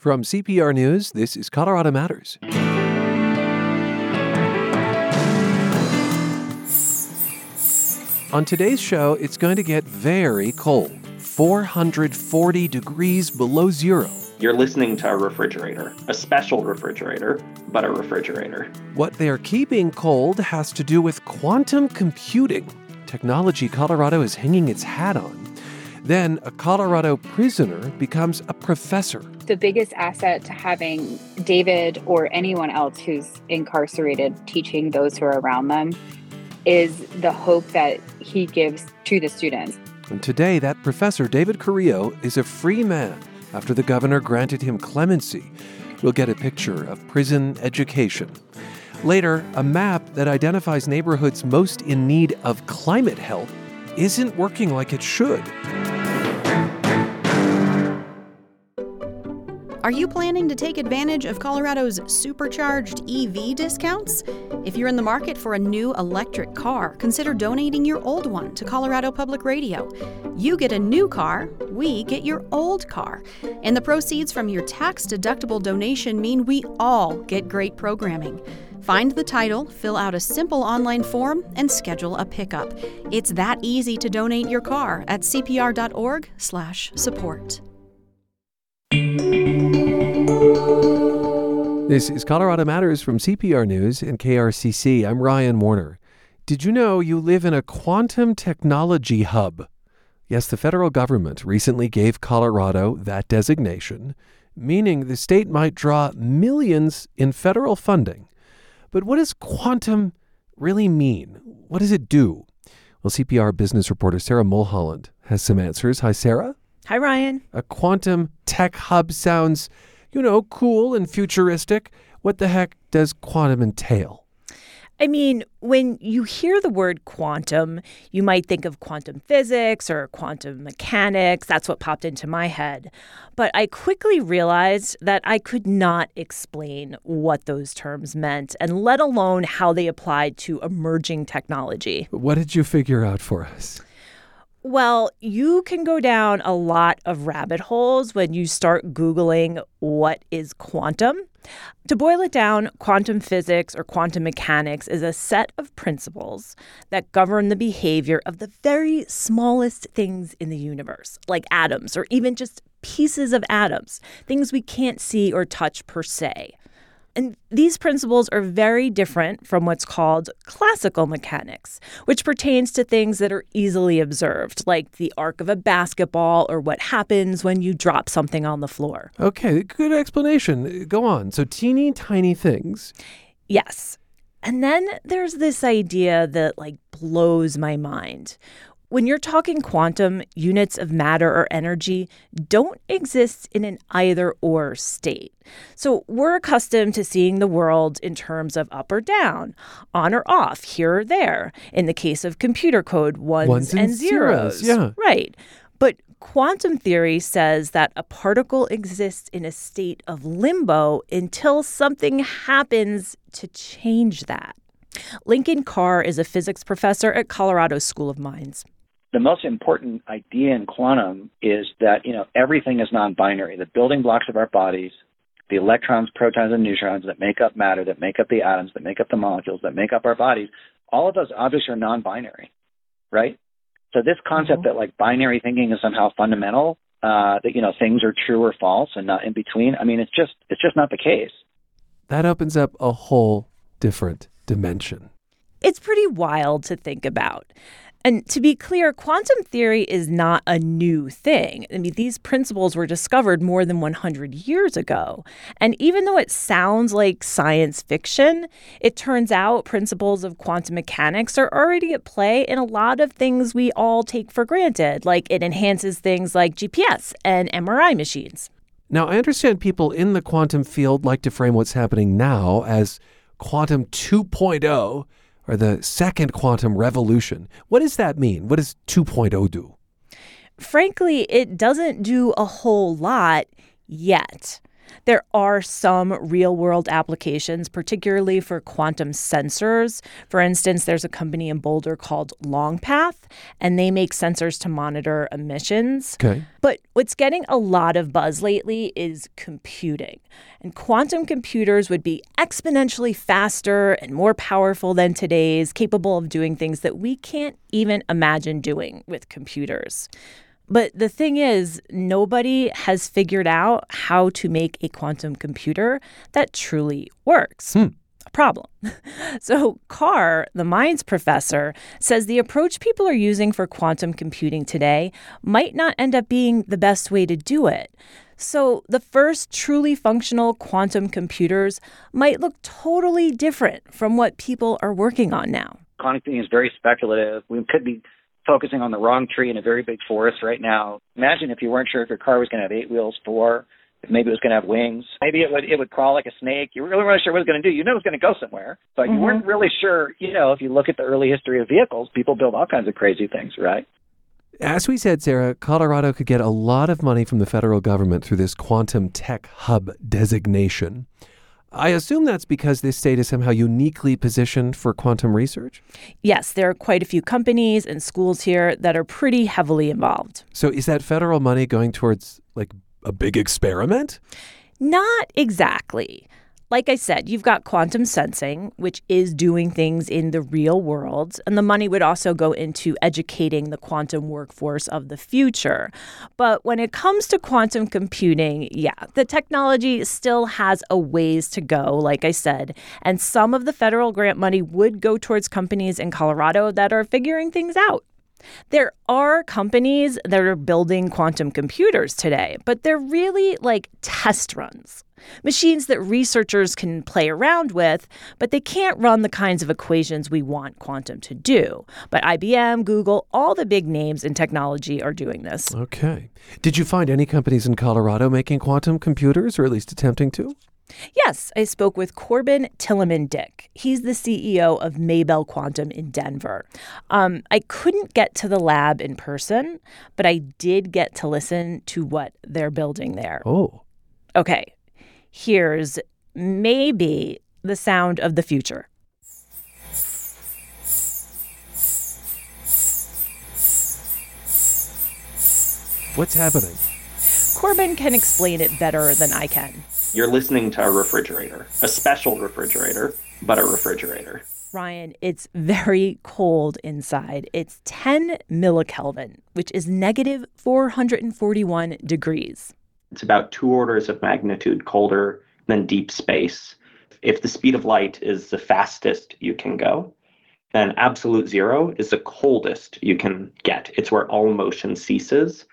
From CPR News, this is Colorado Matters. On today's show, it's going to get very cold 440 degrees below zero. You're listening to a refrigerator, a special refrigerator, but a refrigerator. What they're keeping cold has to do with quantum computing, technology Colorado is hanging its hat on. Then a Colorado prisoner becomes a professor. The biggest asset to having David or anyone else who's incarcerated teaching those who are around them is the hope that he gives to the students. And today, that professor, David Carrillo, is a free man after the governor granted him clemency. We'll get a picture of prison education. Later, a map that identifies neighborhoods most in need of climate help isn't working like it should. Are you planning to take advantage of Colorado's supercharged EV discounts? If you're in the market for a new electric car, consider donating your old one to Colorado Public Radio. You get a new car, we get your old car. And the proceeds from your tax deductible donation mean we all get great programming. Find the title, fill out a simple online form, and schedule a pickup. It's that easy to donate your car at cpr.org/support. This is Colorado Matters from CPR News and KRCC. I'm Ryan Warner. Did you know you live in a quantum technology hub? Yes, the federal government recently gave Colorado that designation, meaning the state might draw millions in federal funding. But what does quantum really mean? What does it do? Well, CPR business reporter Sarah Mulholland has some answers. Hi, Sarah. Hi, Ryan. A quantum tech hub sounds you know, cool and futuristic. What the heck does quantum entail? I mean, when you hear the word quantum, you might think of quantum physics or quantum mechanics. That's what popped into my head. But I quickly realized that I could not explain what those terms meant, and let alone how they applied to emerging technology. What did you figure out for us? Well, you can go down a lot of rabbit holes when you start Googling what is quantum. To boil it down, quantum physics or quantum mechanics is a set of principles that govern the behavior of the very smallest things in the universe, like atoms or even just pieces of atoms, things we can't see or touch per se. And these principles are very different from what's called classical mechanics, which pertains to things that are easily observed, like the arc of a basketball or what happens when you drop something on the floor. Okay, good explanation. Go on. So, teeny tiny things. Yes. And then there's this idea that like blows my mind, when you're talking quantum, units of matter or energy don't exist in an either or state. So we're accustomed to seeing the world in terms of up or down, on or off, here or there. In the case of computer code, ones, ones and, and zeros. zeros. Yeah. Right. But quantum theory says that a particle exists in a state of limbo until something happens to change that. Lincoln Carr is a physics professor at Colorado School of Mines the most important idea in quantum is that you know everything is non-binary. The building blocks of our bodies, the electrons, protons, and neutrons that make up matter, that make up the atoms, that make up the molecules, that make up our bodies, all of those objects are non-binary, right? So this concept mm-hmm. that like binary thinking is somehow fundamental, uh, that you know things are true or false and not in between. I mean, it's just it's just not the case. That opens up a whole different dimension. It's pretty wild to think about. And to be clear, quantum theory is not a new thing. I mean, these principles were discovered more than 100 years ago. And even though it sounds like science fiction, it turns out principles of quantum mechanics are already at play in a lot of things we all take for granted, like it enhances things like GPS and MRI machines. Now, I understand people in the quantum field like to frame what's happening now as quantum 2.0 or the second quantum revolution. What does that mean? What does 2.0 do? Frankly, it doesn't do a whole lot yet. There are some real world applications, particularly for quantum sensors. For instance, there's a company in Boulder called Longpath, and they make sensors to monitor emissions. Okay. But what's getting a lot of buzz lately is computing. And quantum computers would be exponentially faster and more powerful than today's, capable of doing things that we can't even imagine doing with computers. But the thing is, nobody has figured out how to make a quantum computer that truly works. Hmm. A problem. so, Carr, the Mines professor, says the approach people are using for quantum computing today might not end up being the best way to do it. So, the first truly functional quantum computers might look totally different from what people are working on now. Quantum computing is very speculative. We could be focusing on the wrong tree in a very big forest right now. Imagine if you weren't sure if your car was going to have eight wheels, four, if maybe it was going to have wings. Maybe it would it would crawl like a snake. You really weren't sure what it was going to do. You know it was going to go somewhere, but Mm-hmm. you weren't really sure. You know, if you look at the early history of vehicles, people build all kinds of crazy things, right? As we said, Sarah, Colorado could get a lot of money from the federal government through this quantum tech hub designation. I assume that's because this state is somehow uniquely positioned for quantum research. Yes, there are quite a few companies and schools here that are pretty heavily involved. So is that federal money going towards like a big experiment? Not exactly. Like I said, you've got quantum sensing, which is doing things in the real world, and the money would also go into educating the quantum workforce of the future. But when it comes to quantum computing, yeah, the technology still has a ways to go, like I said, and some of the federal grant money would go towards companies in Colorado that are figuring things out. There are companies that are building quantum computers today, but they're really like test runs. Machines that researchers can play around with, but they can't run the kinds of equations we want quantum to do. But IBM, Google, all the big names in technology are doing this. Okay. Did you find any companies in Colorado making quantum computers or at least attempting to? Yes, I spoke with Corbin Tillemann-Dick. He's the CEO of Maybell Quantum in Denver. Um, I couldn't get to the lab in person, but I did get to listen to what they're building there. Oh. Okay, here's maybe the sound of the future. What's happening? Corbin can explain it better than I can. You're listening to a refrigerator, a special refrigerator, but a refrigerator. Ryan, it's very cold inside. It's 10 millikelvin, which is negative 441 degrees. It's about two orders of magnitude colder than deep space. If the speed of light is the fastest you can go, then absolute zero is the coldest you can get. It's where all motion ceases.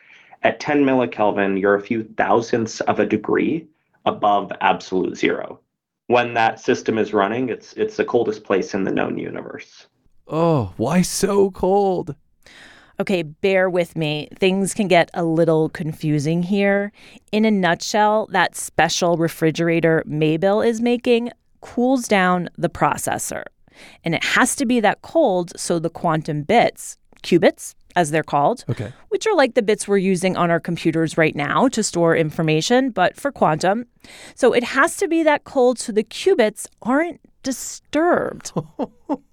At 10 millikelvin, you're a few thousandths of a degree above absolute zero. When that system is running, it's it's the coldest place in the known universe. Oh, why so cold? Okay, bear with me. Things can get a little confusing here. In a nutshell, that special refrigerator Maybell is making cools down the processor. And it has to be that cold so the quantum bits, qubits, as they're called, Okay. which are like the bits we're using on our computers right now to store information, but for quantum. So it has to be that cold so the qubits aren't disturbed.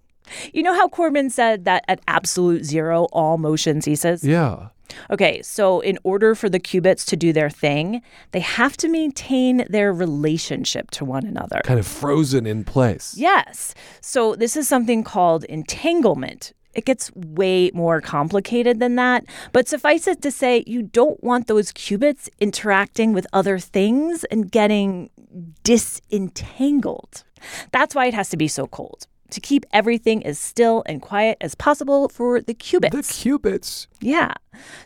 you know how Corbin said that at absolute zero, all motion ceases? Yeah. Okay, so in order for the qubits to do their thing, they have to maintain their relationship to one another. Kind of frozen in place. Yes. So this is something called entanglement. It gets way more complicated than that, but suffice it to say, you don't want those qubits interacting with other things and getting disentangled. That's why it has to be so cold. To keep everything as still and quiet as possible for the qubits. The qubits. Yeah.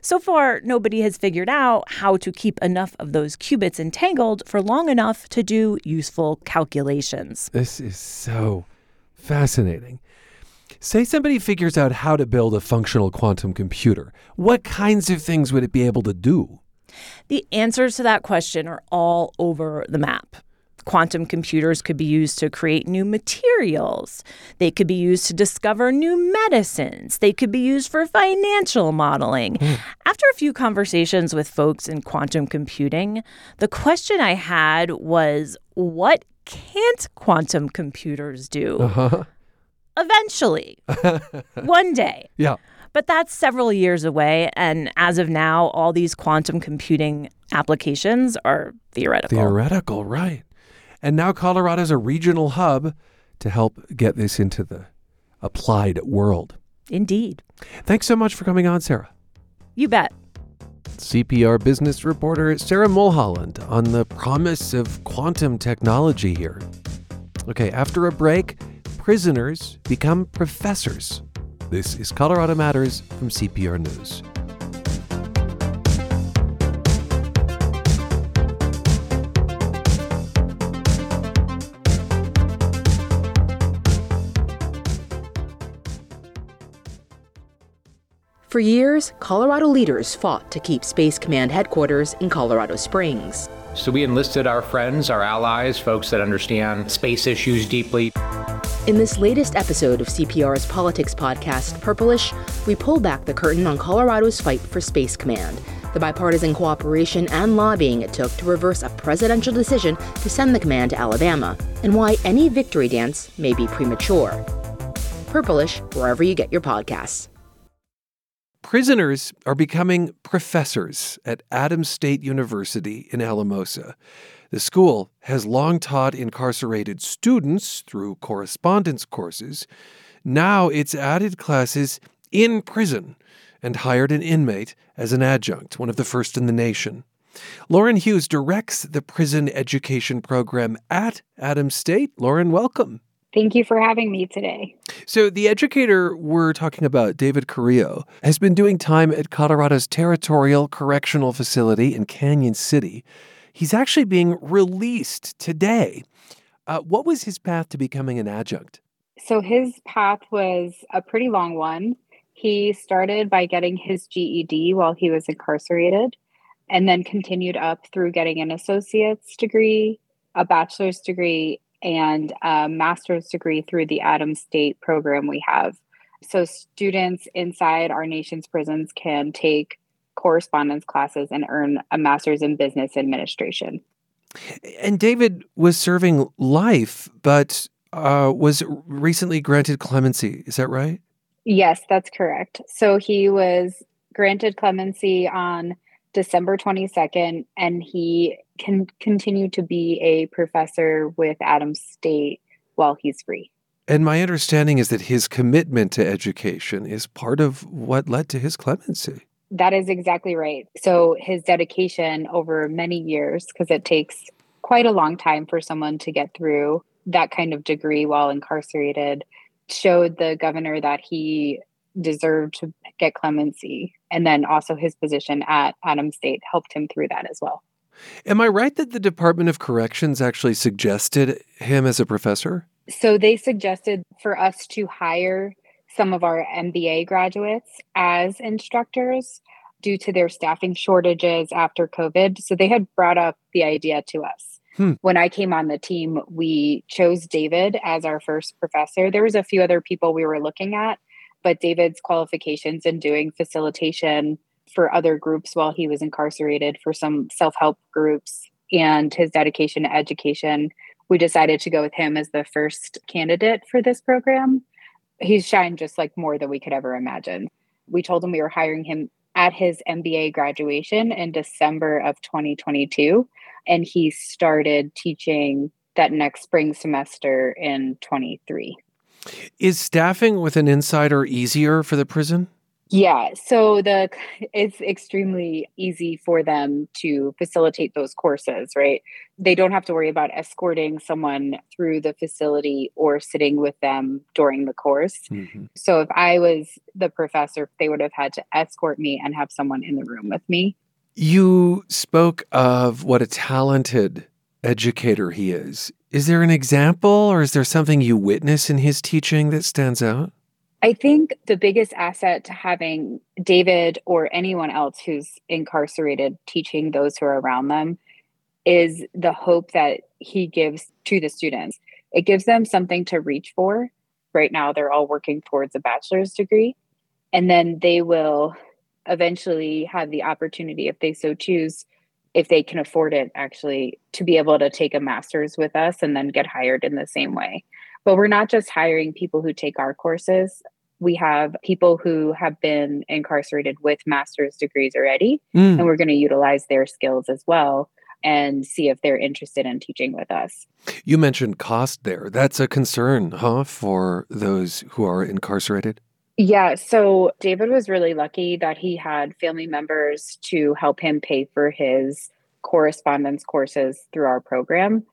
So far, nobody has figured out how to keep enough of those qubits entangled for long enough to do useful calculations. This is so fascinating. Say somebody figures out how to build a functional quantum computer. What kinds of things would it be able to do? The answers to that question are all over the map. Quantum computers could be used to create new materials. They could be used to discover new medicines. They could be used for financial modeling. Mm. After a few conversations with folks in quantum computing, the question I had was what can't quantum computers do? Uh-huh. Eventually, one day. Yeah. But that's several years away. And as of now, all these quantum computing applications are theoretical. Theoretical, right. And now Colorado's a regional hub to help get this into the applied world. Indeed. Thanks so much for coming on, Sarah. You bet. CPR business reporter Sarah Mulholland on the promise of quantum technology here. Okay, after a break, prisoners become professors. This is Colorado Matters from CPR News. For years, Colorado leaders fought to keep Space Command headquarters in Colorado Springs. So we enlisted our friends, our allies, folks that understand space issues deeply. In this latest episode of CPR's politics podcast, Purplish, we pull back the curtain on Colorado's fight for Space Command, the bipartisan cooperation and lobbying it took to reverse a presidential decision to send the command to Alabama, and why any victory dance may be premature. Purplish, wherever you get your podcasts. Prisoners are becoming professors at Adams State University in Alamosa. The school has long taught incarcerated students through correspondence courses. Now it's added classes in prison and hired an inmate as an adjunct, one of the first in the nation. Lauren Hughes directs the prison education program at Adams State. Lauren, welcome. Thank you for having me today. So, the educator we're talking about, David Carrillo, has been doing time at Colorado's Territorial Correctional Facility in Cañon City. He's actually being released today. Uh, what was his path to becoming an adjunct? So, his path was a pretty long one. He started by getting his GED while he was incarcerated and then continued up through getting an associate's degree, a bachelor's degree, and a master's degree through the Adams State program we have. So, students inside our nation's prisons can take correspondence classes and earn a master's in business administration. And David was serving life, but uh, was recently granted clemency. Is that right? Yes, that's correct. So he was granted clemency on December 22nd, and he can continue to be a professor with Adams State while he's free. And my understanding is that his commitment to education is part of what led to his clemency. That is exactly right. So his dedication over many years, because it takes quite a long time for someone to get through that kind of degree while incarcerated, showed the governor that he deserved to get clemency. And then also his position at Adams State helped him through that as well. Am I right that the Department of Corrections actually suggested him as a professor? So they suggested for us to hire some of our MBA graduates as instructors due to their staffing shortages after COVID. So they had brought up the idea to us. Hmm. When I came on the team, we chose David as our first professor. There was a few other people we were looking at, but David's qualifications in doing facilitation for other groups while he was incarcerated for some self-help groups and his dedication to education we decided to go with him as the first candidate for this program. He's shined just like more than we could ever imagine. We told him we were hiring him at his mba graduation in december of 2022 and he started teaching that next spring semester in 23 is staffing with an insider easier for the prison? Yeah, so the it's extremely easy for them to facilitate those courses, right? They don't have to worry about escorting someone through the facility or sitting with them during the course. Mm-hmm. So if I was the professor, they would have had to escort me and have someone in the room with me. You spoke of what a talented educator he is. Is there an example or is there something you witness in his teaching that stands out? I think the biggest asset to having David or anyone else who's incarcerated teaching those who are around them is the hope that he gives to the students. It gives them something to reach for. Right now, they're all working towards a bachelor's degree, and then they will eventually have the opportunity, if they so choose, if they can afford it, actually, to be able to take a master's with us and then get hired in the same way. But we're not just hiring people who take our courses. We have people who have been incarcerated with master's degrees already, mm. and we're going to utilize their skills as well and see if they're interested in teaching with us. You mentioned cost there. That's a concern, huh, for those who are incarcerated? Yeah, so David was really lucky that he had family members to help him pay for his correspondence courses through our program.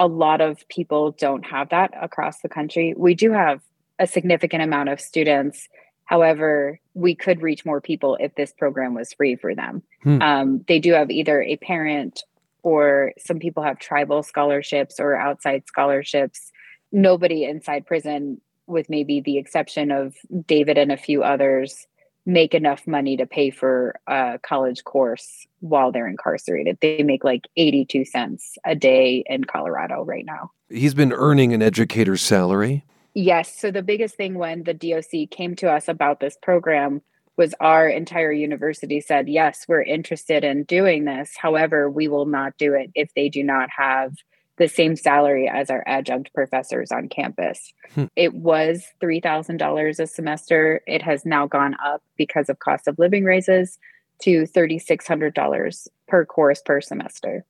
A lot of people don't have that across the country. We do have a significant amount of students. However, we could reach more people if this program was free for them. Hmm. Um, they do have either a parent or some people have tribal scholarships or outside scholarships. Nobody inside prison with maybe the exception of David and a few others, make enough money to pay for a college course while they're incarcerated. They make like 82 cents a day in Colorado right now. He's been earning an educator's salary. Yes. So the biggest thing when the DOC came to us about this program was our entire university said, yes, we're interested in doing this. However, we will not do it if they do not have the same salary as our adjunct professors on campus. Hmm. It was $3,000 a semester. It has now gone up because of cost of living raises to $3,600 per course per semester.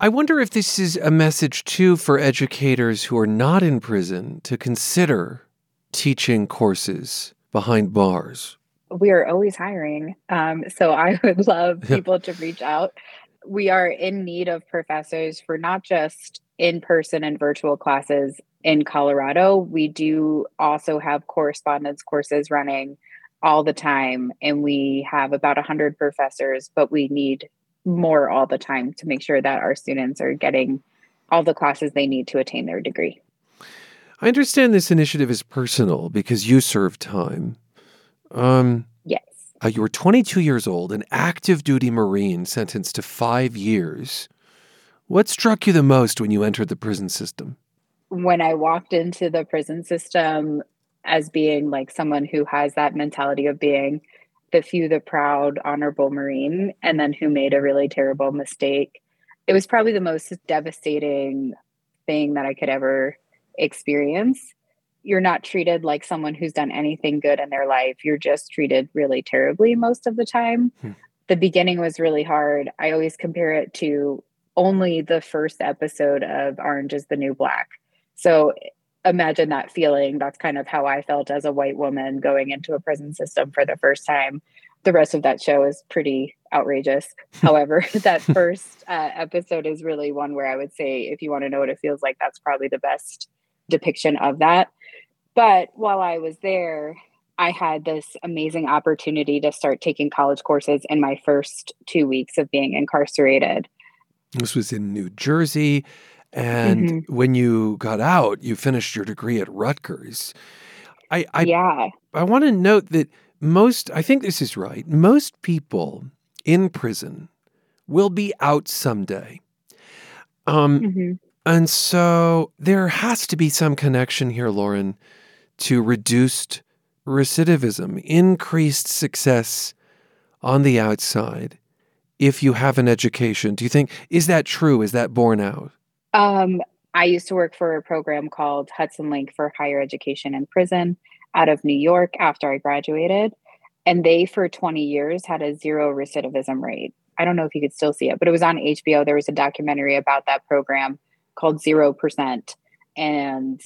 I wonder if this is a message too for educators who are not in prison to consider teaching courses behind bars. We are always hiring. Um, so I would love people to reach out we are in need of professors for not just in person and virtual classes in Colorado. We do also have correspondence courses running all the time, and we have about 100 professors, but we need more all the time to make sure that our students are getting all the classes they need to attain their degree. I understand this initiative is personal because you serve time. Um, uh, you were 22 years old, an active duty Marine sentenced to five years. What struck you the most when you entered the prison system? When I walked into the prison system as being like someone who has that mentality of being the few, the proud, honorable Marine, and then who made a really terrible mistake, it was probably the most devastating thing that I could ever experience you're not treated like someone who's done anything good in their life. You're just treated really terribly most of the time. Hmm. The beginning was really hard. I always compare it to only the first episode of Orange is the New Black. So imagine that feeling. That's kind of how I felt as a white woman going into a prison system for the first time. The rest of that show is pretty outrageous. However, that first uh, episode is really one where I would say, if you want to know what it feels like, that's probably the best depiction of that. But while I was there, I had this amazing opportunity to start taking college courses in my first two weeks of being incarcerated. This was in New Jersey. And mm-hmm. when you got out, you finished your degree at Rutgers. I, I yeah. I want to note that most, I think this is right, most people in prison will be out someday. Um, mm-hmm. And so there has to be some connection here, Lauren, to reduced recidivism, increased success on the outside if you have an education. Do you think is that true? Is that borne out? Um, I used to work for a program called Hudson Link for Higher Education in Prison out of New York after I graduated. And they, for 20 years, had a zero recidivism rate. I don't know if you could still see it, but it was on HBO. There was a documentary about that program called Zero Percent. And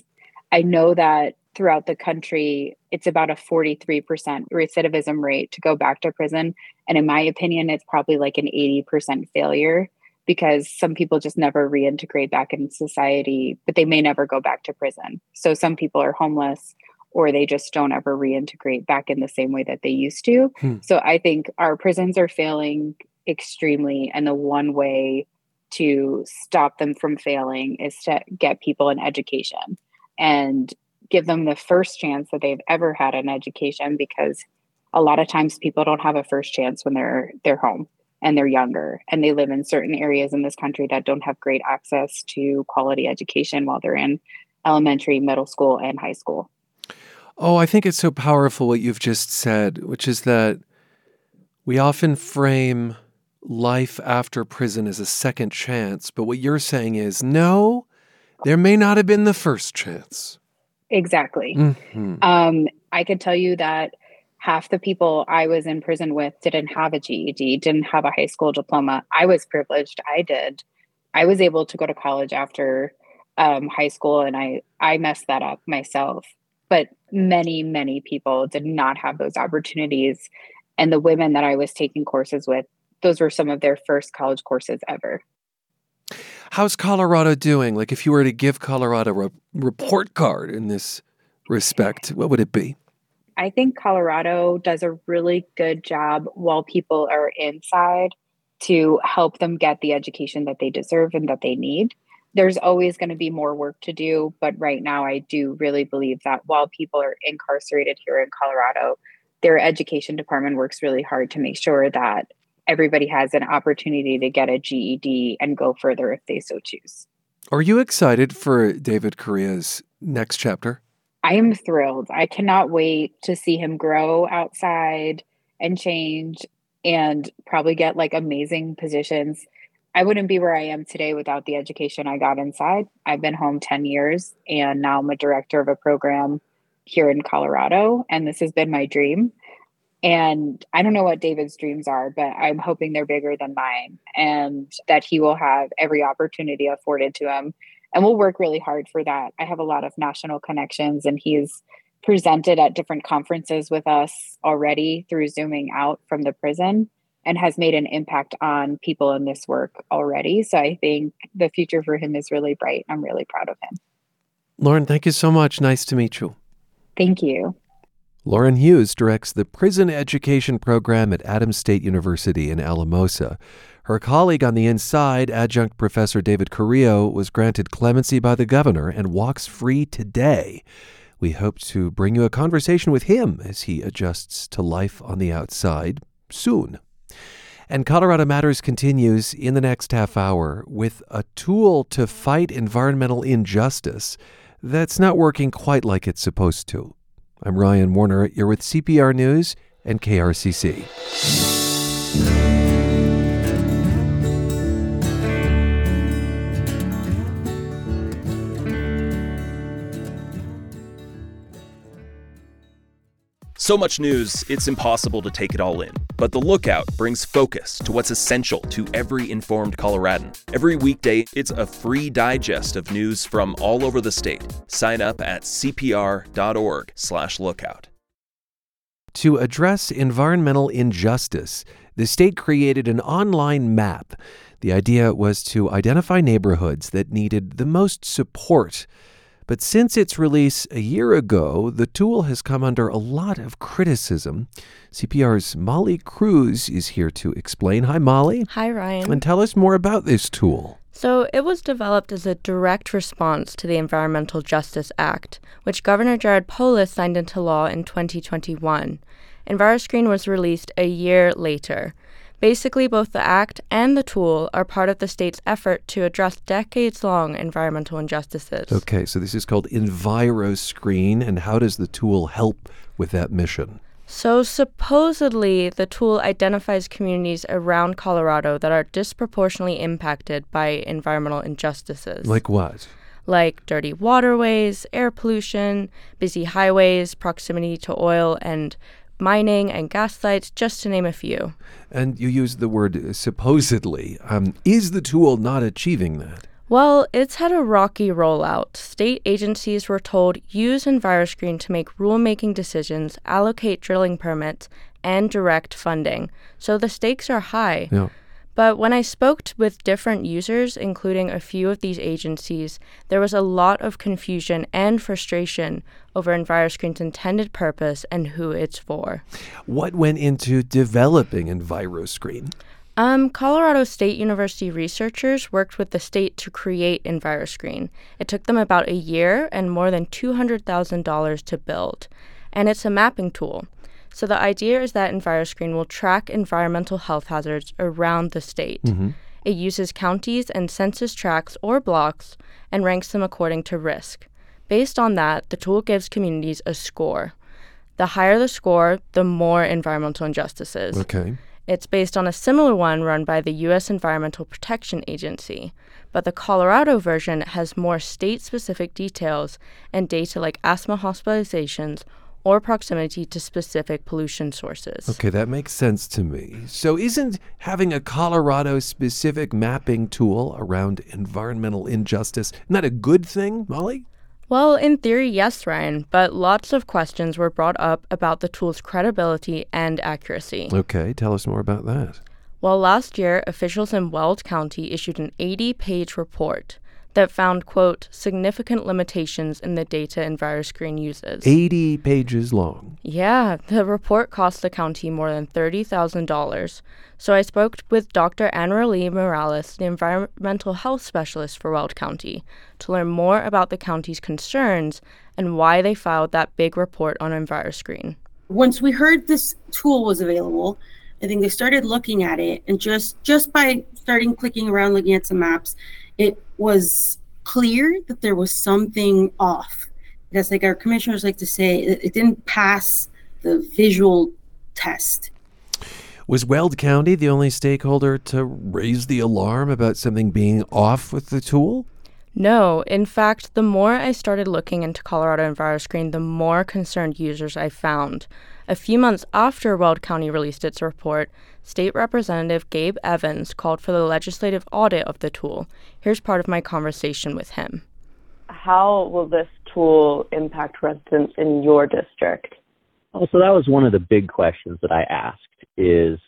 I know that throughout the country, it's about a 43% recidivism rate to go back to prison. And in my opinion, it's probably like an 80% failure because some people just never reintegrate back in society, but they may never go back to prison. So some people are homeless or they just don't ever reintegrate back in the same way that they used to. Hmm. So I think our prisons are failing extremely. And the one way to stop them from failing is to get people an education. And give them the first chance that they've ever had an education because a lot of times people don't have a first chance when they're they're home. and they're younger and they live in certain areas in this country that don't have great access to quality education while they're in elementary, middle school, and high school. Oh, I think it's so powerful what you've just said, which is that we often frame life after prison as a second chance, but what you're saying is no, there may not have been the first chance. Exactly. Mm-hmm. Um, I could tell you that half the people I was in prison with didn't have a GED, didn't have a high school diploma. I was privileged. I did. I was able to go to college after um, high school, and I I messed that up myself. But many many people did not have those opportunities, and the women that I was taking courses with, those were some of their first college courses ever. How's Colorado doing? Like, if you were to give Colorado a report card in this respect, what would it be? I think Colorado does a really good job while people are inside to help them get the education that they deserve and that they need. There's always going to be more work to do, but right now I do really believe that while people are incarcerated here in Colorado, their education department works really hard to make sure that everybody has an opportunity to get a GED and go further if they so choose. Are you excited for David Correa's next chapter? I am thrilled. I cannot wait to see him grow outside and change and probably get like amazing positions. I wouldn't be where I am today without the education I got inside. I've been home 10 years and now I'm a director of a program here in Colorado, and this has been my dream. And I don't know what David's dreams are, but I'm hoping they're bigger than mine and that he will have every opportunity afforded to him and we'll work really hard for that. I have a lot of national connections, and he's presented at different conferences with us already through zooming out from the prison and has made an impact on people in this work already. So I think the future for him is really bright. I'm really proud of him. Lauren, thank you so much. Nice to meet you. Thank you. Lauren Hughes directs the Prison Education Program at Adams State University in Alamosa. Her colleague on the inside, adjunct professor David Carrillo, was granted clemency by the governor and walks free today. We hope to bring you a conversation with him as he adjusts to life on the outside soon. And Colorado Matters continues in the next half hour with a tool to fight environmental injustice that's not working quite like it's supposed to. I'm Ryan Warner. You're with CPR News and KRCC. So much news, it's impossible to take it all in. But The Lookout brings focus to what's essential to every informed Coloradan. Every weekday, it's a free digest of news from all over the state. Sign up at cpr.org/lookout. To address environmental injustice, the state created an online map. The idea was to identify neighborhoods that needed the most support but since its release a year ago, the tool has come under a lot of criticism. CPR's Molly Cruz is here to explain. Hi, Molly. Hi, Ryan. And tell us more about this tool. So, it was developed as a direct response to the Environmental Justice Act, which Governor Jared Polis signed into law in 2021. EnviroScreen was released a year later. Basically, both the Act and the tool are part of the state's effort to address decades long environmental injustices. Okay, so this is called EnviroScreen, and how does the tool help with that mission? So, supposedly, the tool identifies communities around Colorado that are disproportionately impacted by environmental injustices. Like what? Like dirty waterways, air pollution, busy highways, proximity to oil and mining and gas sites, just to name a few. And you used the word supposedly. Um, is the tool not achieving that? Well, it's had a rocky rollout. State agencies were told use EnviroScreen to make rulemaking decisions, allocate drilling permits, and direct funding. So the stakes are high. Yeah. But when I spoke with different users, including a few of these agencies, there was a lot of confusion and frustration over EnviroScreen's intended purpose and who it's for. What went into developing EnviroScreen? Um, Colorado State University researchers worked with the state to create EnviroScreen. It took them about a year and more than $200,000 to build. And it's a mapping tool. So the idea is that EnviroScreen will track environmental health hazards around the state. Mm-hmm. It uses counties and census tracts or blocks and ranks them according to risk. Based on that, the tool gives communities a score. The higher the score, the more environmental injustices. Okay. It's based on a similar one run by the U.S. Environmental Protection Agency, but the Colorado version has more state specific details and data like asthma hospitalizations or proximity to specific pollution sources. Okay, that makes sense to me. So, isn't having a Colorado specific mapping tool around environmental injustice not a good thing, Molly? Well, in theory, yes, Ryan, but lots of questions were brought up about the tool's credibility and accuracy. Okay, tell us more about that. Well, last year, officials in Weld County issued an 80 page report that found, quote, significant limitations in the data EnviroScreen uses. 80 pages long. Yeah, the report cost the county more than $30,000. So I spoke with Dr. Anra Morales, the environmental health specialist for Weld County, to learn more about the county's concerns and why they filed that big report on EnviroScreen. Once we heard this tool was available, I think they started looking at it and just just by starting clicking around looking at some maps, it was clear that there was something off. Because, like our commissioners like to say, it, it didn't pass the visual test. Was Weld County the only stakeholder to raise the alarm about something being off with the tool? No. In fact, the more I started looking into Colorado EnviroScreen, the more concerned users I found. A few months after Weld County released its report, State Representative Gabe Evans called for the legislative audit of the tool. Here's part of my conversation with him. How will this tool impact residents in your district? Well, so that was one of the big questions that I asked is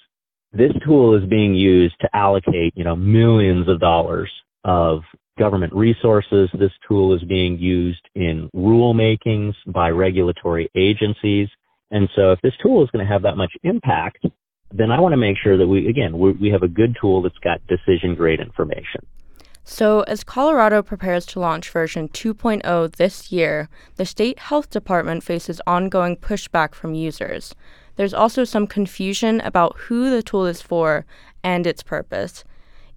this tool is being used to allocate, you know, millions of dollars of government resources. This tool is being used in rulemakings by regulatory agencies. And so if this tool is going to have that much impact, then I want to make sure that we, again, we, we have a good tool that's got decision grade information. So, as Colorado prepares to launch version 2.0 this year, the state health department faces ongoing pushback from users. There's also some confusion about who the tool is for and its purpose,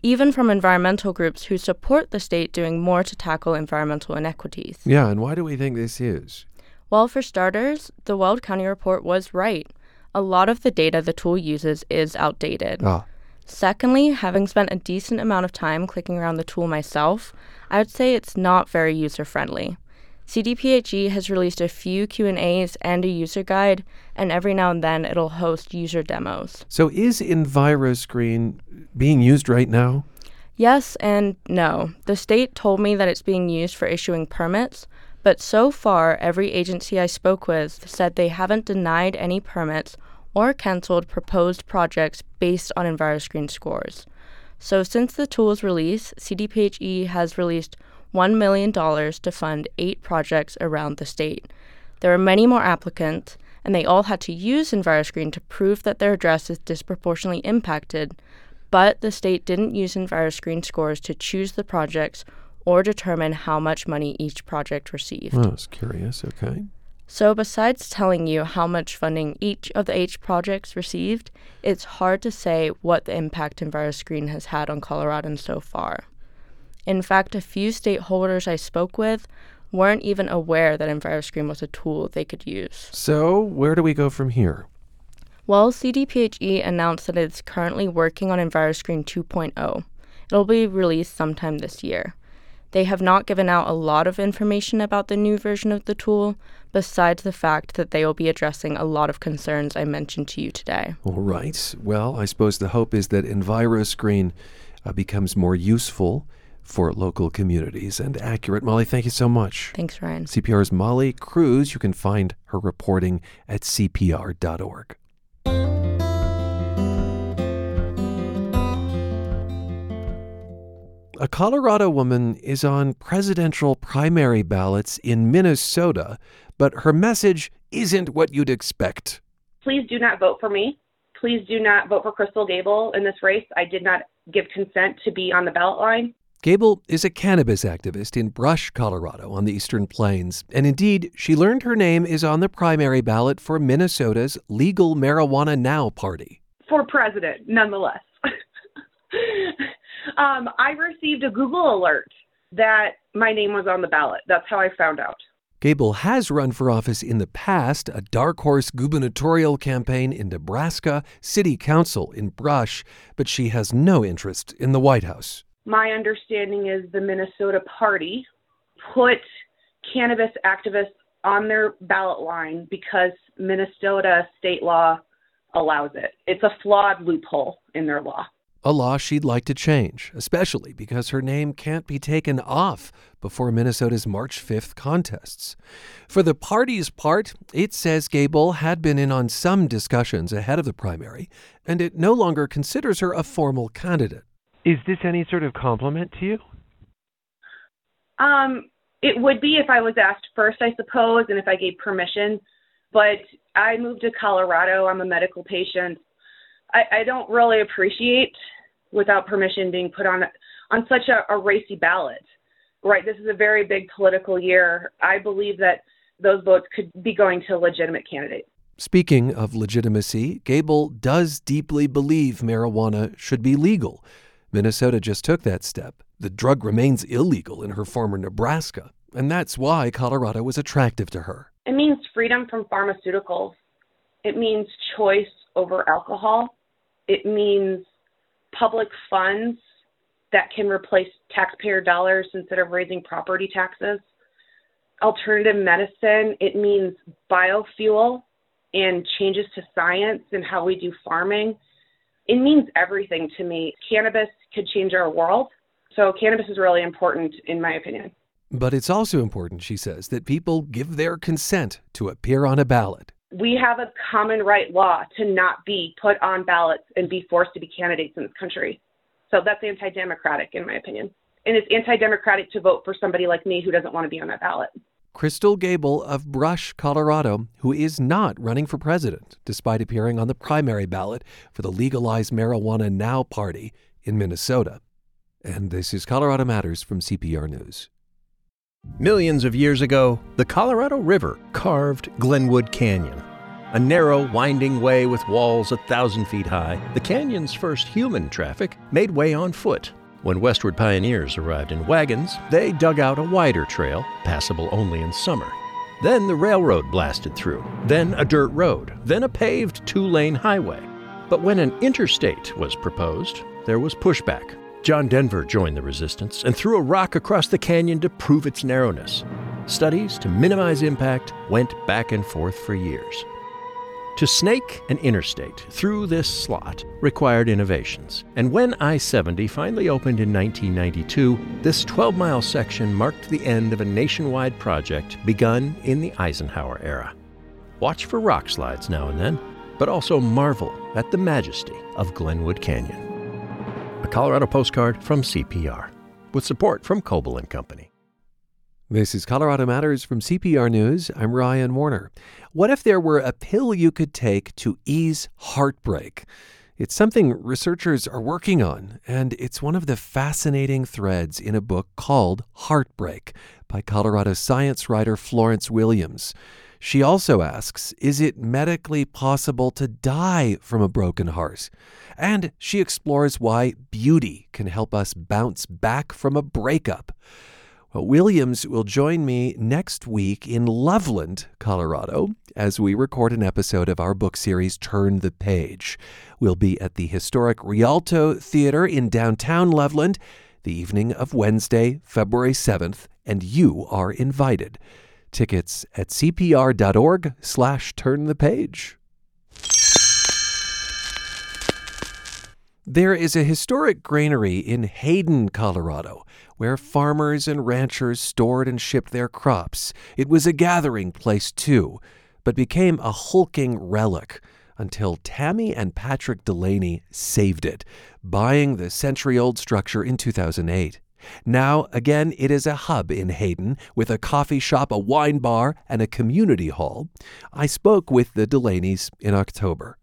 even from environmental groups who support the state doing more to tackle environmental inequities. Yeah, and why do we think this is? Well, for starters, the Weld County report was right a lot of the data the tool uses is outdated. Ah. Secondly, having spent a decent amount of time clicking around the tool myself, I would say it's not very user-friendly. CDPHE has released a few Q&As and a user guide, and every now and then it'll host user demos. So is EnviroScreen being used right now? Yes and no. The state told me that it's being used for issuing permits, but so far, every agency I spoke with said they haven't denied any permits or canceled proposed projects based on EnviroScreen scores. So, since the tool's release, CDPHE has released $1 million to fund eight projects around the state. There are many more applicants, and they all had to use EnviroScreen to prove that their address is disproportionately impacted, but the state didn't use EnviroScreen scores to choose the projects or determine how much money each project received. Oh, I was curious. Okay. So, besides telling you how much funding each of the H projects received, it's hard to say what the impact EnviroScreen has had on Coloradans so far. In fact, a few stakeholders I spoke with weren't even aware that EnviroScreen was a tool they could use. So, where do we go from here? Well, CDPHE announced that it's currently working on EnviroScreen 2.0. It'll be released sometime this year. They have not given out a lot of information about the new version of the tool, besides the fact that they will be addressing a lot of concerns I mentioned to you today. All right. Well, I suppose the hope is that EnviroScreen uh, becomes more useful for local communities and accurate. Molly, thank you so much. Thanks, Ryan. CPR's Molly Cruz. You can find her reporting at cpr.org. A Colorado woman is on presidential primary ballots in Minnesota, but her message isn't what you'd expect. Please do not vote for me. Please do not vote for Krystal Gabel in this race. I did not give consent to be on the ballot line. Gabel is a cannabis activist in Brush, Colorado, on the Eastern Plains. And indeed, she learned her name is on the primary ballot for Minnesota's Legal Marijuana Now party. For president, nonetheless. um, I received a Google alert that my name was on the ballot. That's how I found out. Gabel has run for office in the past, a dark horse gubernatorial campaign in Nebraska, city council in Brush, but she has no interest in the White House. My understanding is the Minnesota Party put cannabis activists on their ballot line because Minnesota state law allows it. It's a flawed loophole in their law a law she'd like to change, especially because her name can't be taken off before Minnesota's March 5th contests. For the party's part, it says Gabel had been in on some discussions ahead of the primary, and it no longer considers her a formal candidate. Is this any sort of compliment to you? Um, it would be if I was asked first, I suppose, and if I gave permission. But I moved to Colorado. I'm a medical patient. I, I don't really appreciate without permission being put on on such a, a racy ballot. Right, this is a very big political year. I believe that those votes could be going to a legitimate candidate. Speaking of legitimacy, Gabel does deeply believe marijuana should be legal. Minnesota just took that step. The drug remains illegal in her former Nebraska, and that's why Colorado was attractive to her. It means freedom from pharmaceuticals. It means choice over alcohol. It means public funds that can replace taxpayer dollars instead of raising property taxes. Alternative medicine, it means biofuel and changes to science and how we do farming. It means everything to me. Cannabis could change our world. So, cannabis is really important, in my opinion. But it's also important, she says, that people give their consent to appear on a ballot we have a common right law to not be put on ballots and be forced to be candidates in this country. So that's anti democratic, in my opinion. And it's anti democratic to vote for somebody like me who doesn't want to be on that ballot. Krystal Gabel of Brush, Colorado, who is not running for president, despite appearing on the primary ballot for the Legalize Marijuana Now party in Minnesota. And this is Colorado Matters from CPR News. Millions of years ago, the Colorado River carved Glenwood Canyon. A narrow, winding way with walls a thousand feet high, the canyon's first human traffic made way on foot. When westward pioneers arrived in wagons, they dug out a wider trail, passable only in summer. Then the railroad blasted through, then a dirt road, then a paved two lane highway. But when an interstate was proposed, there was pushback. John Denver joined the resistance and threw a rock across the canyon to prove its narrowness. Studies to minimize impact went back and forth for years. To snake an interstate through this slot required innovations. And when I 70 finally opened in 1992, this 12 mile section marked the end of a nationwide project begun in the Eisenhower era. Watch for rock slides now and then, but also marvel at the majesty of Glenwood Canyon a Colorado postcard from CPR, with support from Coble and Company. This is Colorado Matters from CPR News. I'm Ryan Warner. What if there were a pill you could take to ease heartbreak? It's something researchers are working on, and it's one of the fascinating threads in a book called Heartbreak by Colorado science writer Florence Williams. She also asks Is it medically possible to die from a broken heart? And she explores why beauty can help us bounce back from a breakup. Well, Williams will join me next week in Loveland, Colorado, as we record an episode of our book series Turn the Page. We'll be at the historic Rialto Theater in downtown Loveland the evening of Wednesday, February 7th, and you are invited. Tickets at cpr.org slash turn the page. There is a historic granary in Hayden, Colorado, where farmers and ranchers stored and shipped their crops. It was a gathering place, too, but became a hulking relic until Tammy and Patrick Delaney saved it, buying the century old structure in 2008. Now, again, it is a hub in Hayden with a coffee shop, a wine bar, and a community hall. I spoke with the Delaneys in October.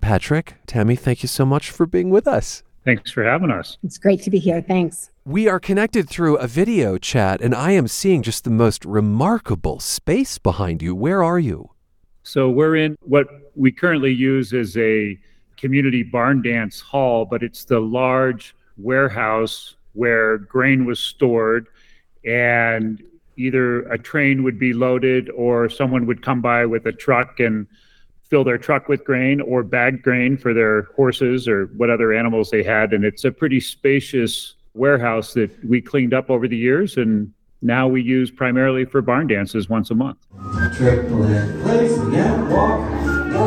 Patrick, Tammy, thank you so much for being with us. Thanks for having us. It's great to be here. Thanks. We are connected through a video chat, and I am seeing just the most remarkable space behind you. Where are you? So we're in what we currently use as a community barn dance hall, but it's the large warehouse where grain was stored and either a train would be loaded or someone would come by with a truck and fill their truck with grain or bag grain for their horses or what other animals they had. And it's a pretty spacious warehouse that we cleaned up over the years and now we use primarily for barn dances once a month.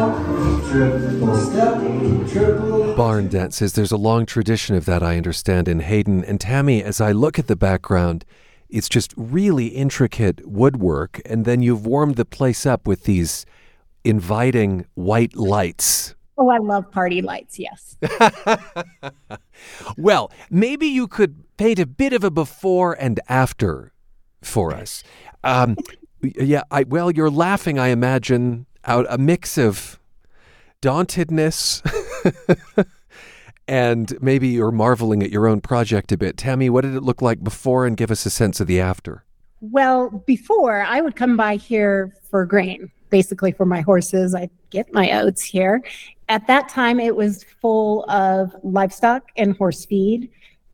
Triple place, again, walk, walk, triple step, triple. Barn dances, there's a long tradition of that, I understand, in Hayden. And Tammy, as I look at the background, it's just really intricate woodwork. And then you've warmed the place up with these inviting white lights. Oh, I love party lights, yes. well, maybe you could paint a bit of a before and after for us. Um, yeah, I, well, you're laughing, I imagine, out a mix of dauntedness and maybe you're marveling at your own project a bit. Tammy, what did it look like before and give us a sense of the after? Well, before I would come by here for grain basically for my horses. I get my oats here. At that time, it was full of livestock and horse feed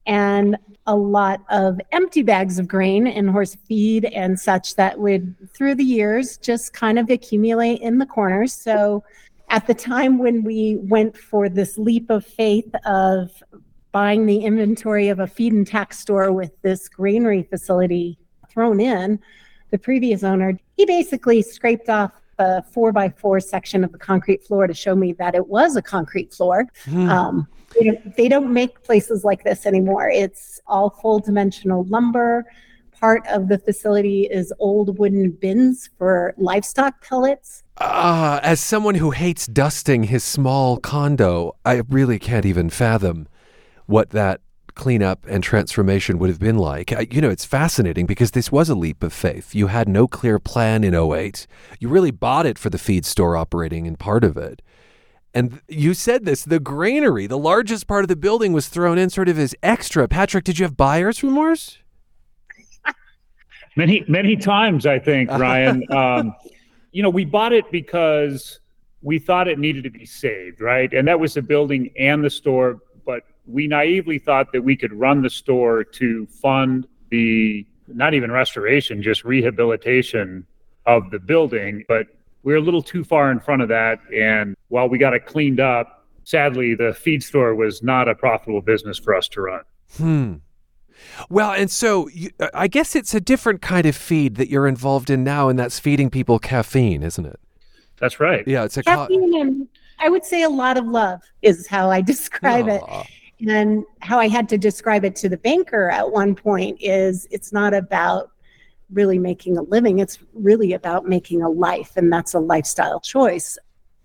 and a lot of empty bags of grain and horse feed and such that would, through the years, just kind of accumulate in the corners. So, at the time when we went for this leap of faith of buying the inventory of a feed and tack store with this granary facility thrown in, the previous owner, he basically scraped off a four by four section of the concrete floor to show me that it was a concrete floor. Mm. Um, they, don't, they don't make places like this anymore. It's all full dimensional lumber. Part of the facility is old wooden bins for livestock pellets. Uh, as someone who hates dusting his small condo, I really can't even fathom what that cleanup and transformation would have been like. You know, it's fascinating because this was a leap of faith. You had no clear plan in 08. You really bought it for the feed store operating and part of it. And you said this the granary, the largest part of the building, was thrown in sort of as extra. Patrick, did you have buyers remorse? Many, many times, I think, Ryan. um, you know, we bought it because we thought it needed to be saved, right? And that was the building and the store but we naively thought that we could run the store to fund the not even restoration, just rehabilitation of the building. But we are a little too far in front of that. And while we got it cleaned up, sadly, the feed store was not a profitable business for us to run. Hmm. Well, and so you, I guess it's a different kind of feed that you're involved in now, and that's feeding people caffeine, isn't it? That's right. Yeah, it's a caffeine co- and I would say a lot of love is how I describe Aww. it and how I had to describe it to the banker at one point is it's not about really making a living, it's really about making a life. And that's a lifestyle choice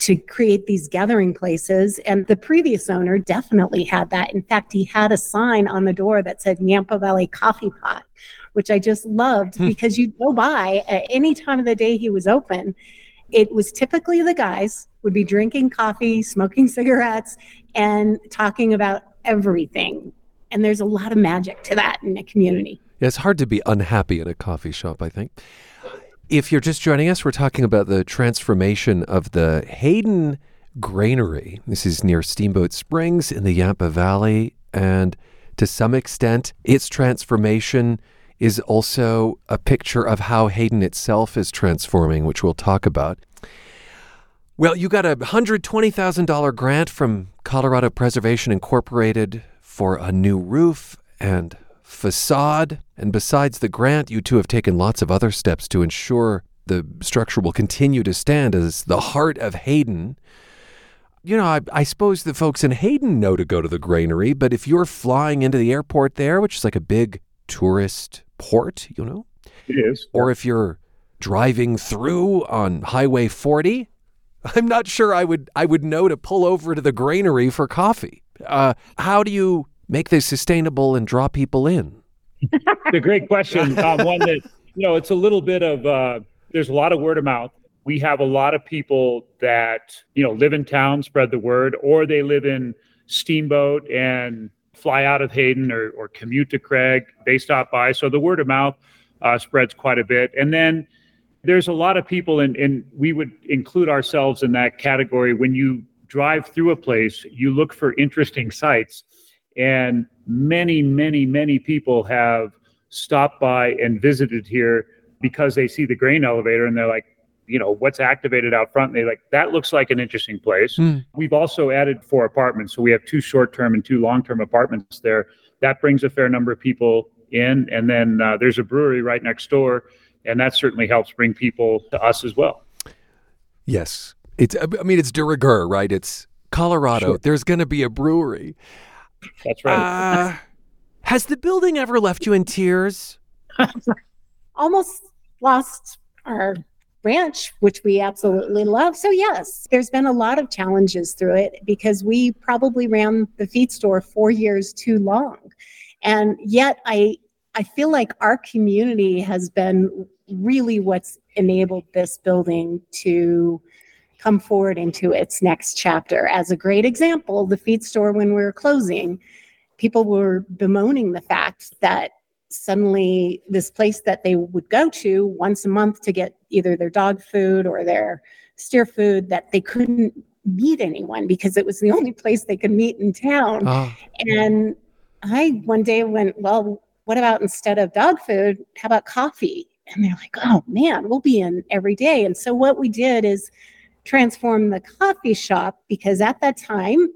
to create these gathering places. And the previous owner definitely had that. In fact, he had a sign on the door that said Yampa Valley Coffee Pot, which I just loved hmm. because you'd go by at any time of the day he was open. It was typically the guys would be drinking coffee, smoking cigarettes, and talking about everything. And there's a lot of magic to that in a community. Yeah, it's hard to be unhappy in a coffee shop, I think. If you're just joining us, we're talking about the transformation of the Hayden Granary. This is near Steamboat Springs in the Yampa Valley. And to some extent, its transformation is also a picture of how Hayden itself is transforming, which we'll talk about. Well, you got a $120,000 grant from Colorado Preservation Incorporated for a new roof and facade. And besides the grant, you two have taken lots of other steps to ensure the structure will continue to stand as the heart of Hayden. You know, I, I, suppose the folks in Hayden know to go to the granary, but if you're flying into the airport there, which is like a big tourist port, you know, it is. Or if you're driving through on Highway 40, I'm not sure I would I would know to pull over to the granary for coffee. Uh, how do you make this sustainable and draw people in? a great question. Um, one that you know, it's a little bit of uh, there's a lot of word of mouth. We have a lot of people that you know live in town, spread the word, or they live in Steamboat and fly out of Hayden or, or commute to Craig, they stop by. So the word of mouth uh, spreads quite a bit. And then there's a lot of people, and, and we would include ourselves in that category. When you drive through a place, you look for interesting sites. And many, many, many people have stopped by and visited here because they see the grain elevator and they're like, you know, what's activated out front. And they like, that looks like an interesting place. Mm. We've also added four apartments. So we have two short term and two long term apartments there. That brings a fair number of people in. And then uh, there's a brewery right next door. And that certainly helps bring people to us as well. Yes. It's, I mean, it's de rigueur, right? It's Colorado. Sure. There's going to be a brewery. That's right. Uh, has the building ever left you in tears? Almost lost our ranch, which we absolutely love. So, yes, there's been a lot of challenges through it because we probably ran the feed store four years too long. And yet, I, I feel like our community has been really what's enabled this building to come forward into its next chapter. As a great example, the feed store, when we were closing, people were bemoaning the fact that suddenly this place that they would go to once a month to get either their dog food or their steer food that they couldn't meet anyone because it was the only place they could meet in town. Oh. And I one day went, well, what about instead of dog food, how about coffee? And they're like, oh man, we'll be in every day. And so what we did is transform the coffee shop because at that time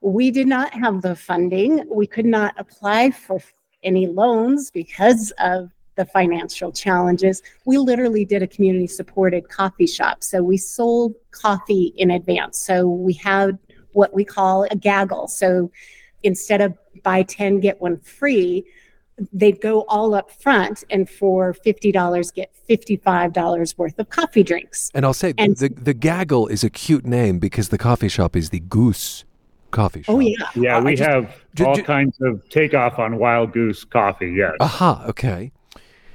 we did not have the funding. We could not apply for any loans because of the financial challenges. We literally did a community supported coffee shop. So we sold coffee in advance. So we had what we call a gaggle. So instead of buy 10, get one free, they'd go all up front and for $50 get $55 worth of coffee drinks. And I'll say And- the, the gaggle is a cute name because the coffee shop is the Goose Coffee oh, Shop. Oh, yeah. Yeah, uh, I we just- have ju- all ju- kinds of takeoff on Wild Goose coffee. Yes. Aha, okay.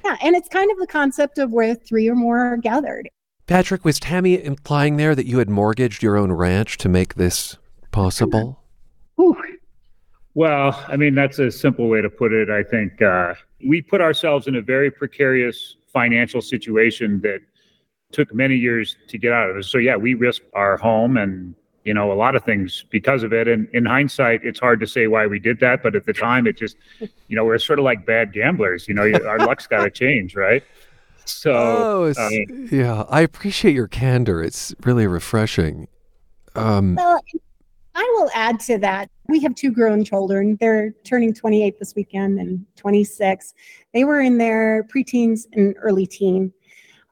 Yeah. And it's kind of the concept of where three or more are gathered. Patrick, was Tammy implying there that you had mortgaged your own ranch to make this possible? Well, I mean, that's a simple way to put it. I think uh, we put ourselves in a very precarious financial situation that took many years to get out of it. So, yeah, we risked our home and, you know, a lot of things because of it. And in hindsight, it's hard to say why we did that. But at the time, it just, you know, we're sort of like bad gamblers. You know, our luck's got to change, right? So, oh, it's- uh, yeah. I appreciate your candor. It's really refreshing. Um, Well, I will add to that. We have two grown children. They're turning 28 this weekend and 26. They were in their preteens and early teen.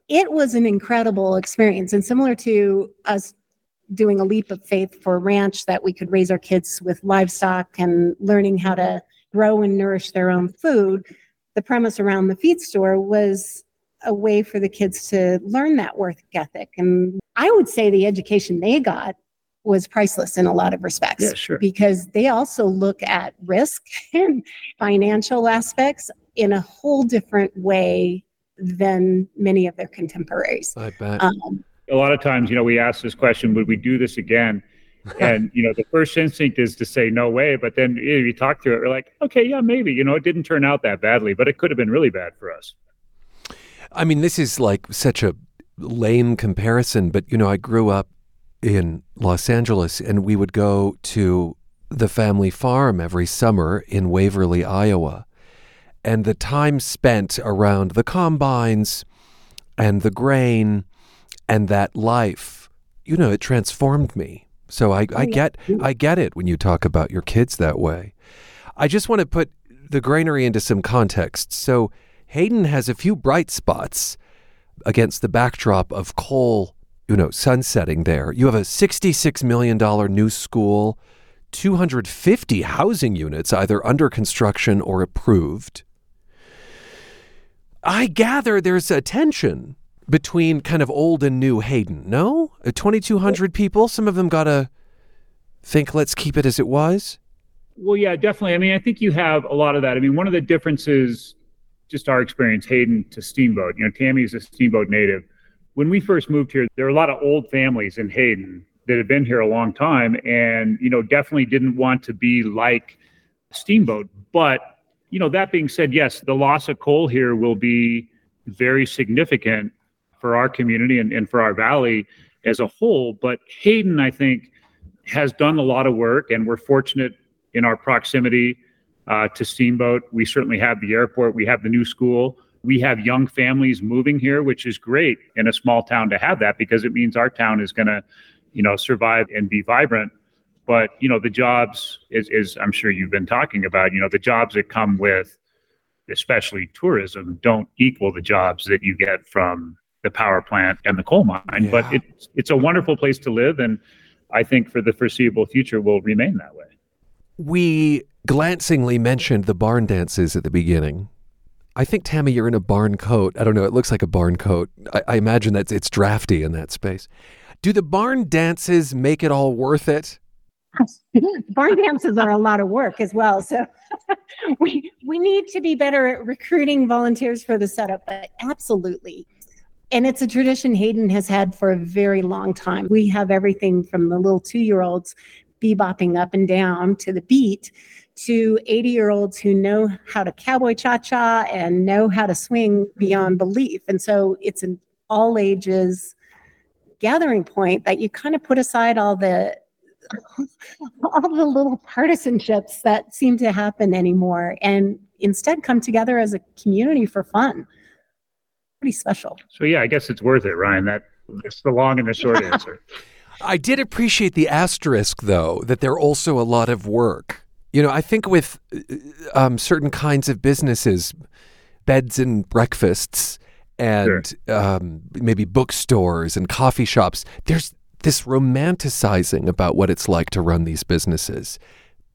It was an incredible experience. And similar to us doing a leap of faith for a ranch that we could raise our kids with livestock and learning how to grow and nourish their own food, the premise around the feed store was a way for the kids to learn that work ethic. And I would say the education they got was priceless in a lot of respects. Yeah, sure. Because they also look at risk and financial aspects in a whole different way than many of their contemporaries. I bet. Um, a lot of times, you know, we ask this question, would we do this again? And, you know, the first instinct is to say no way. But then you, know, you talk through it, we're like, okay, yeah, maybe. You know, it didn't turn out that badly, but it could have been really bad for us. I mean, this is like such a lame comparison, but you know, I grew up in Los Angeles and we would go to the family farm every summer in Waverly, Iowa. And the time spent around the combines and the grain and that life, you know, it transformed me. So I, oh, I get I get it when you talk about your kids that way. I just want to put the granary into some context. So Hayden has a few bright spots against the backdrop of coal, you know, sunsetting there. You have a $66 million new school, 250 housing units either under construction or approved. I gather there's a tension between kind of old and new Hayden, no? Uh, 2,200 people, some of them got to think, let's keep it as it was. Well, yeah, definitely. I mean, I think you have a lot of that. I mean, one of the differences, just our experience, Hayden to Steamboat. You know, Tammy is a Steamboat native. When we first moved here, there were a lot of old families in Hayden that had been here a long time, and you know, definitely didn't want to be like steamboat. But, you know, that being said, yes, the loss of coal here will be very significant for our community and, and for our valley as a whole. But Hayden, I think, has done a lot of work, and we're fortunate in our proximity uh, to Steamboat. We certainly have the airport, we have the new school, we have young families moving here, which is great in a small town to have that because it means our town is going to, you know, survive and be vibrant. But you know, the jobs is, is I'm sure you've been talking about. You know, the jobs that come with, especially tourism, don't equal the jobs that you get from the power plant and the coal mine. Yeah. But it's it's a wonderful place to live, and I think for the foreseeable future will remain that way. We glancingly mentioned the barn dances at the beginning. I think Tammy, you're in a barn coat. I don't know. It looks like a barn coat. I, I imagine that it's drafty in that space. Do the barn dances make it all worth it? barn dances are a lot of work as well. So we we need to be better at recruiting volunteers for the setup, but absolutely. And it's a tradition Hayden has had for a very long time. We have everything from the little two year olds bebopping up and down to the beat to 80 year olds who know how to cowboy cha cha and know how to swing beyond belief. And so it's an all ages gathering point that you kind of put aside all the all the little partisanships that seem to happen anymore and instead come together as a community for fun. Pretty special. So yeah, I guess it's worth it, Ryan. That that's the long and the short answer. I did appreciate the asterisk, though, that they're also a lot of work. You know, I think with uh, um, certain kinds of businesses, beds and breakfasts, and um, maybe bookstores and coffee shops, there's this romanticizing about what it's like to run these businesses,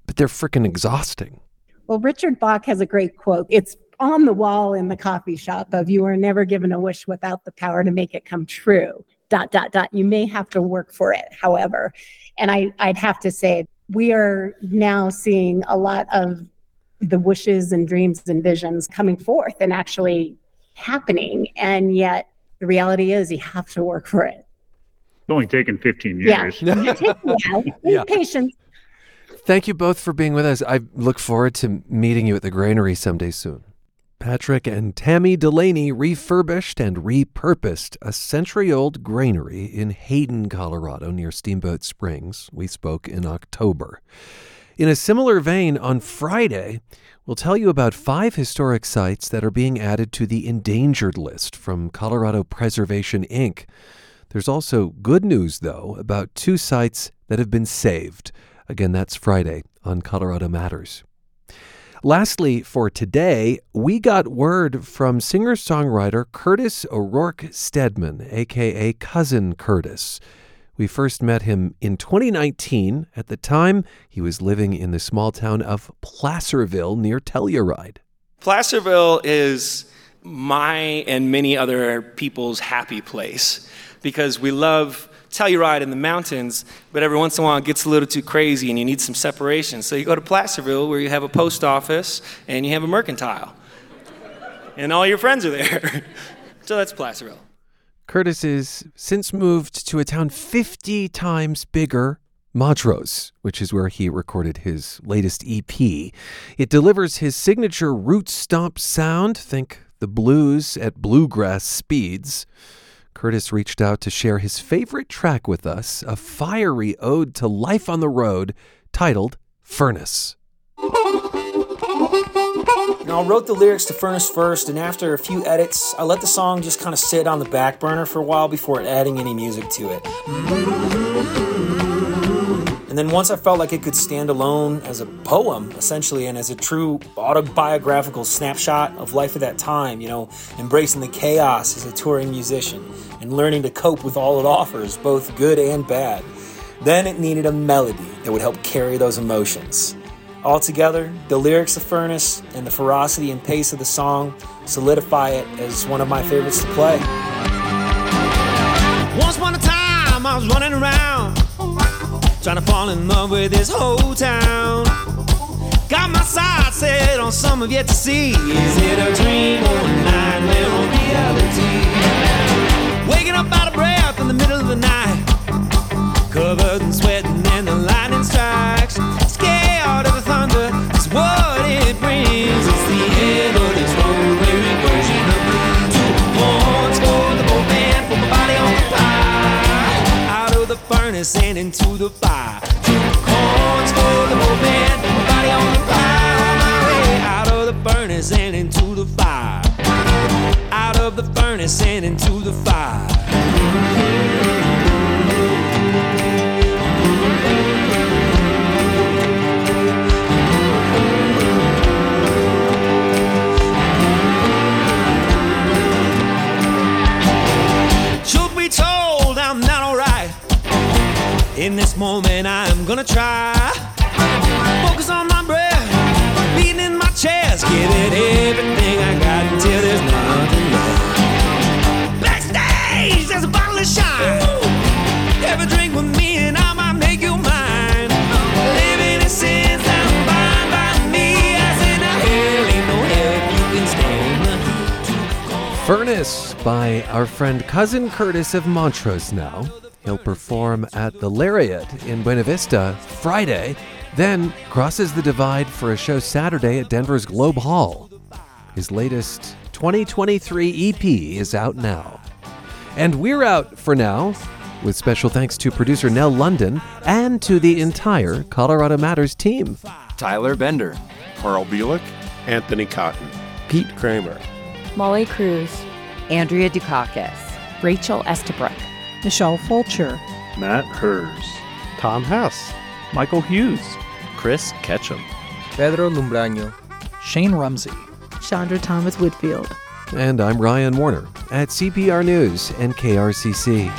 but they're freaking exhausting. Well, Richard Bach has a great quote. It's on the wall in the coffee shop of you are never given a wish without the power to make it come true. Dot dot dot. You may have to work for it, however. And I, I'd have to say we are now seeing a lot of the wishes and dreams and visions coming forth and actually happening. And yet the reality is you have to work for it. It's only taken 15 Yeah. years. yeah. Yeah. Patience. Thank you both for being with us. I look forward to meeting you at the granary someday soon. Patrick and Tammy Delaney refurbished and repurposed a century old granary in Hayden, Colorado, near Steamboat Springs. We spoke in October. In a similar vein, on Friday, we'll tell you about five historic sites that are being added to the endangered list from Colorado Preservation Inc. There's also good news, though, about two sites that have been saved. Again, that's Friday on Colorado Matters. Lastly, for today, we got word from singer songwriter Curtis O'Rourke Stedman, aka Cousin Curtiss. We first met him in 2019. At the time, he was living in the small town of Placerville near Telluride. Placerville is my and many other people's happy place because we love Telluride in the mountains, but every once in a while it gets a little too crazy and you need some separation. So you go to Placerville where you have a post office and you have a mercantile. And all your friends are there. so that's Placerville. Curtis has since moved to a town 50 times bigger, Montrose, which is where he recorded his latest EP. It delivers his signature root stomp sound, think the blues at bluegrass speeds. Curtis reached out to share his favorite track with us, a fiery ode to life on the road titled Furnace. Now, I wrote the lyrics to Furnace first, and after a few edits, I let the song just kind of sit on the back burner for a while before adding any music to it. And then once I felt like it could stand alone as a poem, essentially, and as a true autobiographical snapshot of life at that time, you know, embracing the chaos as a touring musician and learning to cope with all it offers, both good and bad, then it needed a melody that would help carry those emotions. Altogether, the lyrics of Furnace and the ferocity and pace of the song solidify it as one of my favorites to play. Once upon a time, I was running around, trying to fall in love with this whole town. Got my sights set on some of yet to see. Is it a dream or a nightmare or reality? Waking up out of breath in the middle of the night, covered in sweat furnace and into the fire. Two corns for the whole man, body on the fire. On my way out of the furnace and into the fire. Out of the furnace and into the fire. Gonna try. Focus on my breath, beating in my chest, everything I got until there's nothing left. Backstage, there's a bottle of shine. Have a drink with me, and I might make you mine. Living in stand Furnace by our friend Cousin Curtiss of Montrose now. He'll perform at the Lariat in Buena Vista Friday, then crosses the divide for a show Saturday at Denver's Globe Hall. His latest 2023 EP is out now. And we're out for now, with special thanks to producer Nell London and to the entire Colorado Matters team. Tyler Bender, Carl Bielik, Anthony Cotton, Pete Kramer, Molly Cruz, Andrea Dukakis, Rachel Estabrook, Michelle Fulcher, Matt Hers, Tom Hess, Michael Hughes, Chris Ketchum, Pedro Lumbraño, Shane Rumsey, Chandra Thomas Whitfield. And I'm Ryan Warner at CPR News and KRCC.